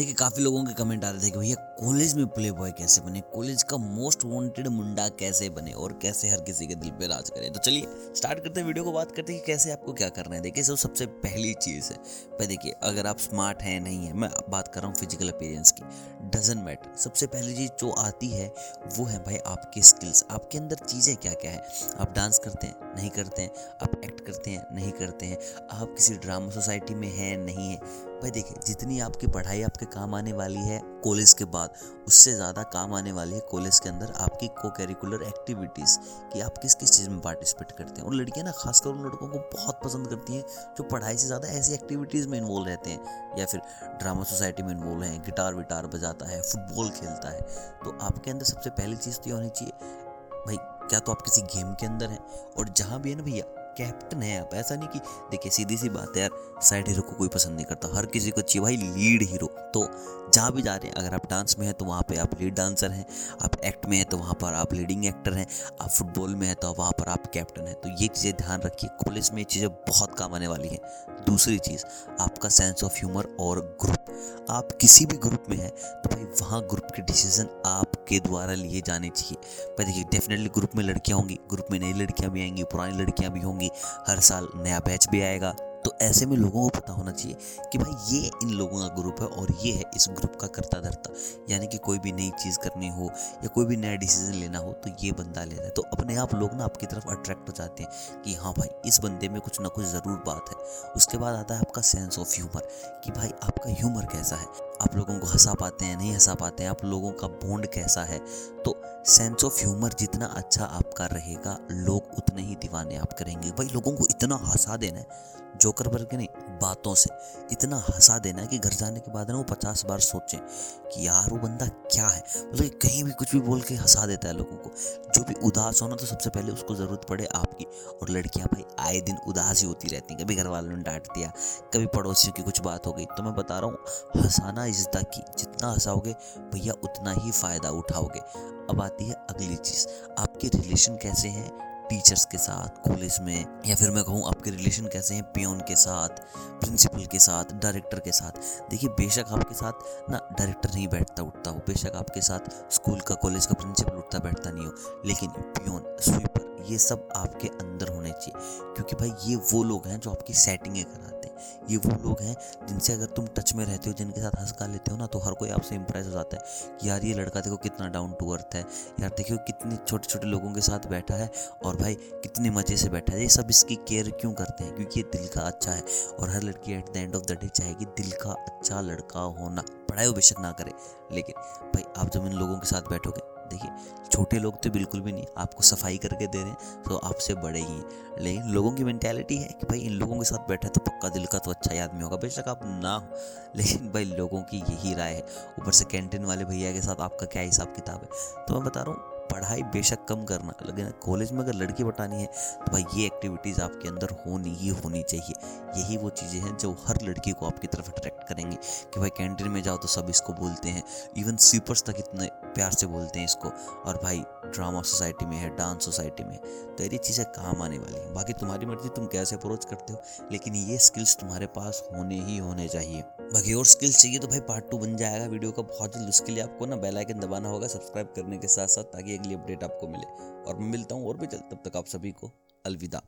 देखिए, काफ़ी लोगों के कमेंट आ रहे थे कि भैया कॉलेज में प्ले बॉय कैसे बने? कॉलेज का मोस्ट वांटेड मुंडा कैसे बने? और कैसे हर किसी के दिल पे राज करे? तो चलिए स्टार्ट करते हैं वीडियो को, बात करते हैं कि कैसे आपको क्या करना है। देखिए, सब सबसे पहली चीज़ है भाई देखिए, अगर आप स्मार्ट हैं, नहीं है, मैं बात कर रहा हूँ फ़िज़िकल अपीयरेंस की। डजेंट मैटर सबसे पहली चीज़ जो आती है, वो है भाई आपके स्किल्स आपके अंदर चीज़ें क्या क्या है? आप डांस करते हैं, नहीं करते हैं? आप एक्ट करते हैं, नहीं करते हैं? आप किसी ड्रामा सोसाइटी में हैं, नहीं है? भाई देखिए, जितनी आपकी पढ़ाई आपके काम आने वाली है कॉलेज के बाद, उससे ज़्यादा काम आने वाली है कॉलेज के अंदर आपकी को करिकुलर एक्टिविटीज़ कि आप किस किस चीज़ में पार्टिसिपेट करते हैं। और लड़कियाँ ना, खासकर उन लड़कों को बहुत पसंद करती हैं जो पढ़ाई से ज़्यादा ऐसी एक्टिविटीज़ में इन्वॉल्व रहते हैं। या फिर ड्रामा सोसाइटी में इन्वॉल्व हैं गिटार विटार बजाता है फुटबॉल खेलता है। तो आपके अंदर सबसे पहली चीज़ तो ये होनी चाहिए, भाई, क्या तो आप किसी गेम के अंदर हैं? और जहाँ भी है ना भैया कैप्टन है आप ऐसा नहीं कि, देखिए सीधी सी बात है यार साइड हीरो को कोई पसंद नहीं करता, हर किसी को चाहिए भाई लीड हीरो तो जहाँ भी जा रहे हैं, अगर आप डांस में हैं तो वहाँ पे आप लीड डांसर हैं, आप एक्ट में हैं तो वहाँ पर आप लीडिंग एक्टर हैं, आप फुटबॉल में हैं तो वहाँ पर आप कैप्टन हैं। तो ये चीज़ें ध्यान रखिए कॉलेज में ये चीज़ें बहुत काम आने वाली हैं। दूसरी चीज़, आपका सेंस ऑफ़ ह्यूमर और ग्रुप आप किसी भी ग्रुप में हैं तो भाई वहाँ ग्रुप के डिसीज़न आपके द्वारा लिए जाने चाहिए। भाई देखिए डेफिनेटली ग्रुप में लड़कियाँ होंगी ग्रुप में नई लड़कियाँ भी आएँगी, पुरानी लड़कियाँ भी होंगी, हर साल नया बैच भी आएगा। तो ऐसे में लोगों को पता होना चाहिए कि भाई ये इन लोगों का ग्रुप है और ये है इस ग्रुप का करता धरता यानी कि कोई भी नई चीज़ करनी हो या कोई भी नया डिसीज़न लेना हो तो ये बंदा ले रहा है। तो अपने आप लोग ना आपकी तरफ़ अट्रैक्ट हो जाते हैं कि हाँ भाई, इस बंदे में कुछ ना कुछ ज़रूर बात है। उसके बाद आता है आपका सेंस ऑफ़ ह्यूमर कि भाई आपका ह्यूमर कैसा है? आप लोगों को हंसा पाते हैं, नहीं हंसा पाते हैं? आप लोगों का बॉन्ड कैसा है? तो सेंस ऑफ़ ह्यूमर जितना अच्छा आपका रहेगा, लोग उतने ही दीवाने आप करेंगे। भाई, लोगों को इतना हंसा देना है जोकर के नहीं, बातों से, इतना हंसा देना है कि घर जाने के बाद ना वो पचास बार सोचें कि यार वो बंदा क्या है? मतलब कहीं भी कुछ भी बोल के हंसा देता है लोगों को। जो भी उदास होना तो सबसे पहले उसको ज़रूरत पड़े आपकी। और लड़कियाँ भाई, आए दिन उदास ही होती रहती हैं। कभी घर वालों ने डांट दिया, कभी पड़ोसियों की कुछ बात हो गई। तो मैं बता रहा हूँ, हंसाना इज़्ज़त की, जितना हंसाओगे, भैया, उतना ही फ़ायदा उठाओगे। अब आती है अगली चीज़। आपके रिलेशन कैसे हैं टीचर्स के साथ कॉलेज में? या फिर मैं कहूँ, आपके रिलेशन कैसे हैं पियोन के साथ प्रिंसिपल के साथ डायरेक्टर के साथ? देखिए, बेशक आपके साथ ना डायरेक्टर नहीं बैठता उठता हो। बेशक आपके साथ स्कूल का कॉलेज का प्रिंसिपल उठता बैठता नहीं हो। लेकिन पियोन स्वीपर ये सब आपके अंदर होने चाहिए। क्योंकि भाई ये वो लोग हैं जो आपकी सेटिंगें कराते हैं। ये वो लोग हैं जिनसे अगर तुम टच में रहते हो, जिनके साथ हंस का लेते हो ना तो हर कोई आपसे इंप्रेस हो जाता है कि यार ये लड़का देखो कितना डाउन टू अर्थ है। यार देखियो कितने छोटे छोटे लोगों के साथ बैठा है और भाई कितने मज़े से बैठा है। ये सब इसकी केयर क्यों करते हैं? क्योंकि ये दिल का अच्छा है और हर लड़की at the end of the day चाहेगी दिल का अच्छा लड़का होना। पढ़ाई बेशक ना करे, लेकिन भाई आप जब इन लोगों के साथ बैठोगे देखिए, छोटे लोग तो बिल्कुल भी नहीं, आपको सफ़ाई करके दे रहे हैं तो आपसे बड़े ही। हैं लेकिन लोगों की मैंटेलिटी है कि भाई इन लोगों के साथ बैठा तो पक्का दिल का तो अच्छा ही आदमी होगा, बेशक आप ना हो। लेकिन भाई लोगों की यही राय है। ऊपर से कैंटीन वाले भैया के साथ आपका क्या हिसाब किताब है? तो मैं बता रहा हूँ पढ़ाई बेशक कम करना, लेकिन कॉलेज में अगर लड़की बटानी है तो भाई ये एक्टिविटीज़ आपके अंदर होनी ही होनी चाहिए। यही वो चीज़ें हैं जो हर लड़की को आपकी तरफ़ अट्रैक्ट करेंगी कि भाई कैंटीन में जाओ तो सब इसको बोलते हैं। इवन स्वीपर्स तक इतने प्यार से बोलते हैं इसको। और भाई ड्रामा सोसाइटी में है डांस सोसाइटी में तो ये चीज़ें काम आने वाली हैं। बाकी तुम्हारी मर्ज़ी, तुम कैसे अप्रोच करते हो? लेकिन ये स्किल्स तुम्हारे पास होने ही होने चाहिए। बाकी और स्किल्स चाहिए तो भाई पार्ट टू बन जाएगा वीडियो का। बहुत जल्द उसके लिए आपको ना बेल आइकन दबाना होगा सब्सक्राइब करने के साथ साथ ताकि अगली अपडेट आपको मिले। और मैं मिलता हूँ और भी जल्द, तब तक आप सभी को अलविदा।